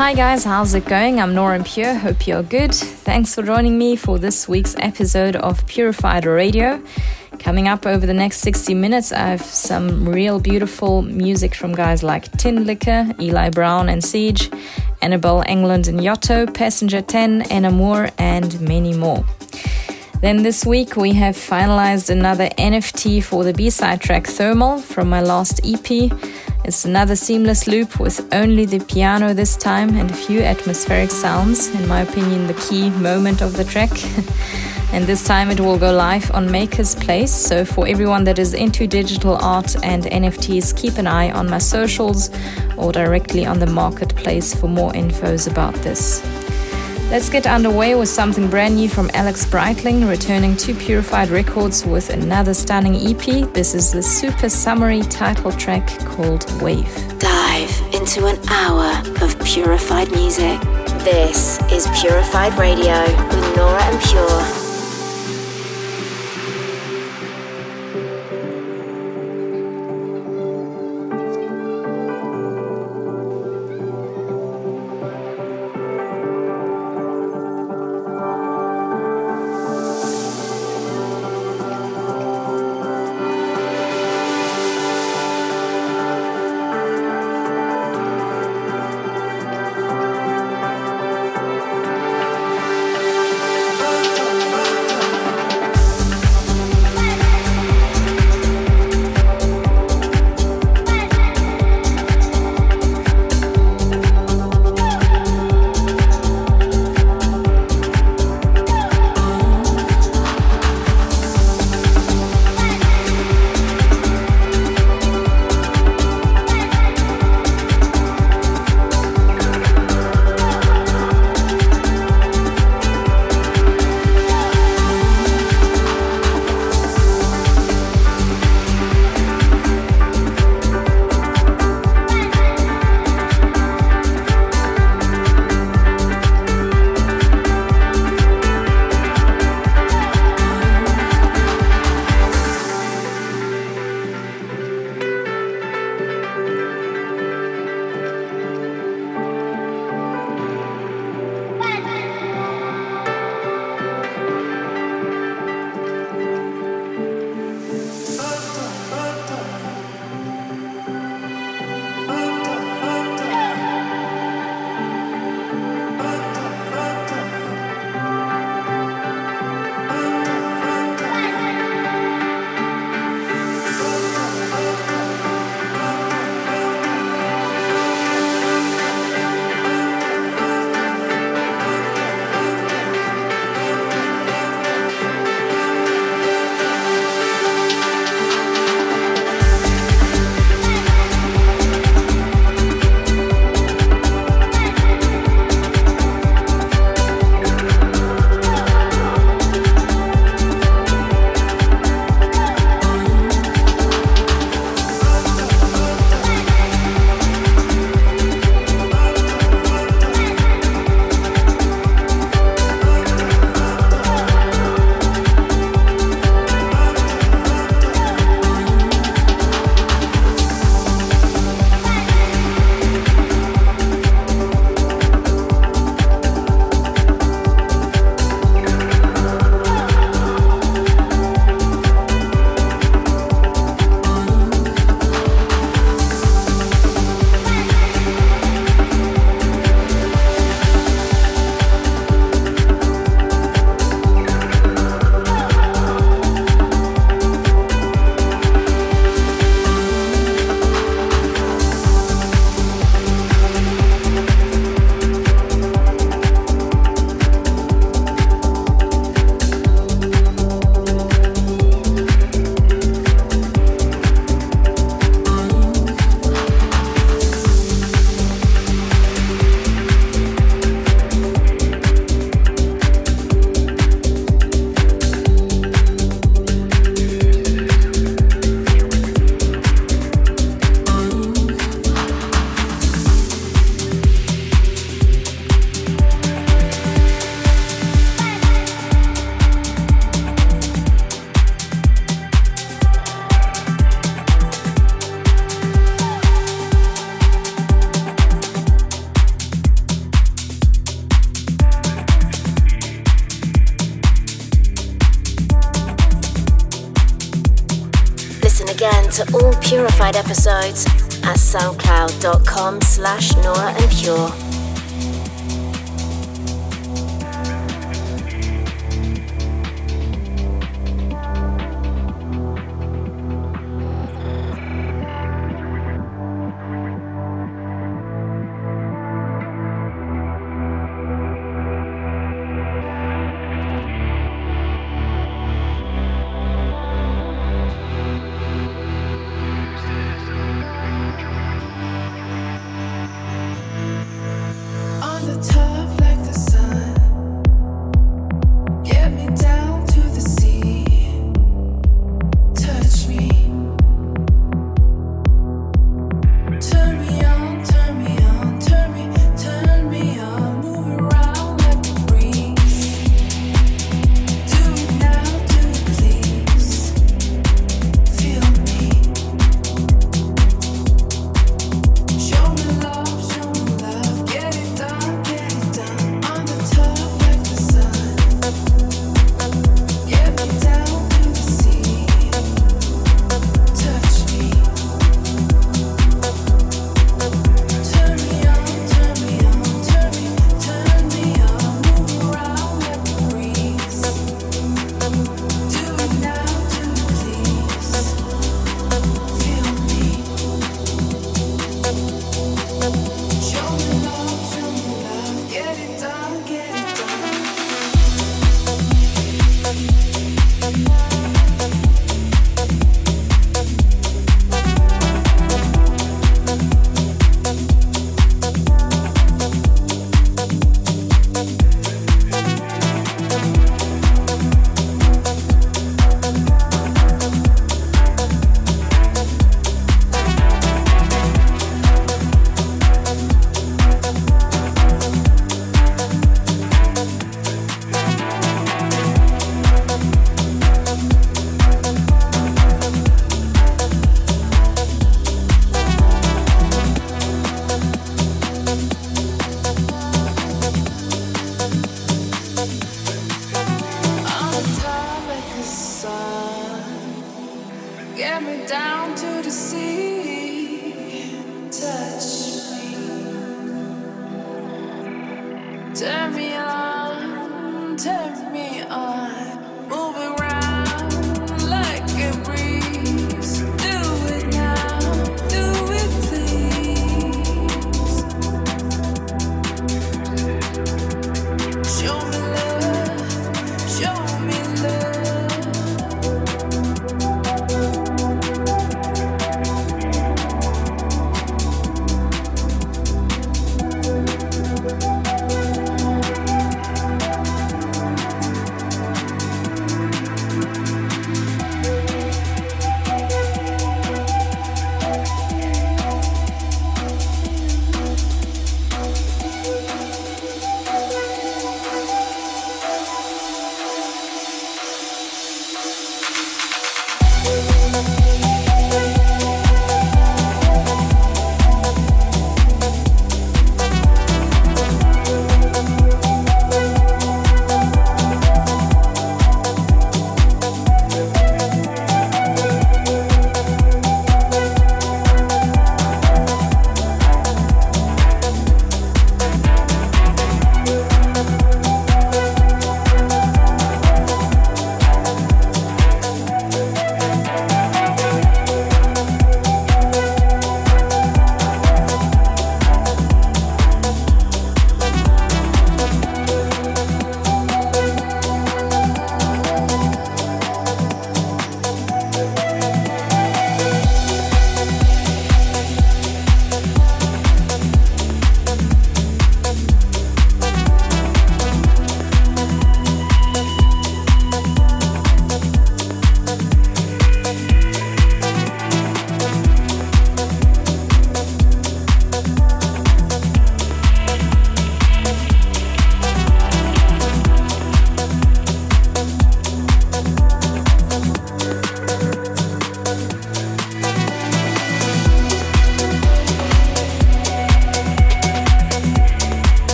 Hi guys, how's it going? I'm Nora Pure. Hope you're good. Thanks for joining me for this week's episode of Purified Radio. Coming up over the next 60 minutes, I have some real beautiful music from guys like Tinlicker, Eli Brown and Siege, Anabel Englund and Yotto, Passenger 10, Enamor, and many more. Then this week we have finalized another NFT for the B-side track Thermal from my last EP. It's another seamless loop with only the piano this time and a few atmospheric sounds, in my opinion, the key moment of the track. and this time it will go live on MakersPlace. So, for everyone that is into digital art and NFTs, keep an eye on my socials or directly on the marketplace for more infos about this. Let's get underway with something brand new from Alex Breitling, returning to Purified Records with another stunning EP. This is the super summery title track called Wave. Dive into an hour of purified music. This is Purified Radio with Nora En Pure. Again to all Purified episodes at soundcloud.com slash Nora En Pure.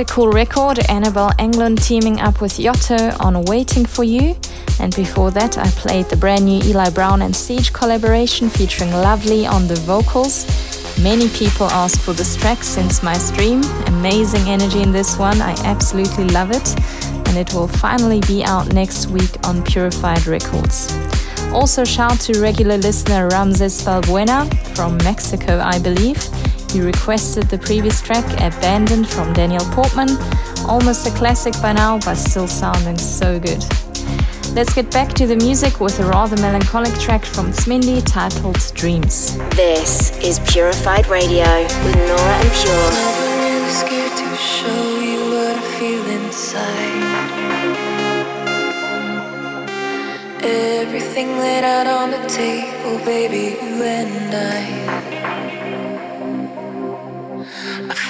Quite a cool record, Anabel Englund teaming up with Yotto on Waiting for You. And before that, I played the brand new Eli Brown and Siege collaboration featuring Lovely on the vocals. Many people ask for this track since my stream. Amazing energy in this one, I absolutely love it. And it will finally be out next week on Purified Records. Also, shout to regular listener Ramses Balbuena from Mexico, I believe. He requested the previous track, Abandoned from Daniel Portman. Almost a classic by now, but still sounding so good. Let's get back to the music with a rather melancholic track from Smindy titled Dreams. This is Purified Radio with Nora En Pure. scared to show you what I feel inside. Everything laid out on the table, baby, you and I.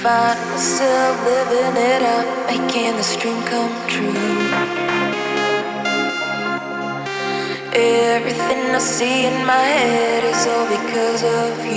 find myself living it up, making this dream come true. Everything I see in my head is all because of you.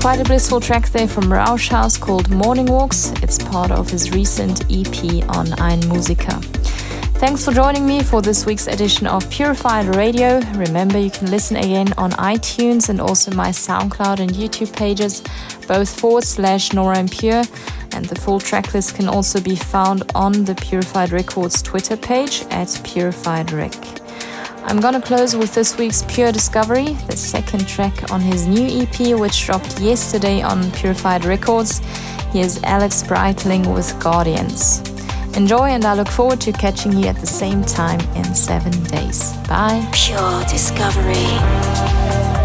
Quite a blissful track there from Rausch House called Morning Walks. It's part of his recent EP on Einmusika. Thanks for joining me for this week's edition of Purified Radio. Remember, you can listen again on iTunes and also my SoundCloud and YouTube pages, both forward slash Nora En Pure. And the full tracklist can also be found on the Purified Records Twitter page at Purified Rec. I'm gonna close with this week's Pure Discovery, the second track on his new EP, which dropped yesterday on Purified Records. Here's Alex Breitling with Guardians. Enjoy, and I look forward to catching you at the same time in seven days. Bye. Pure Discovery.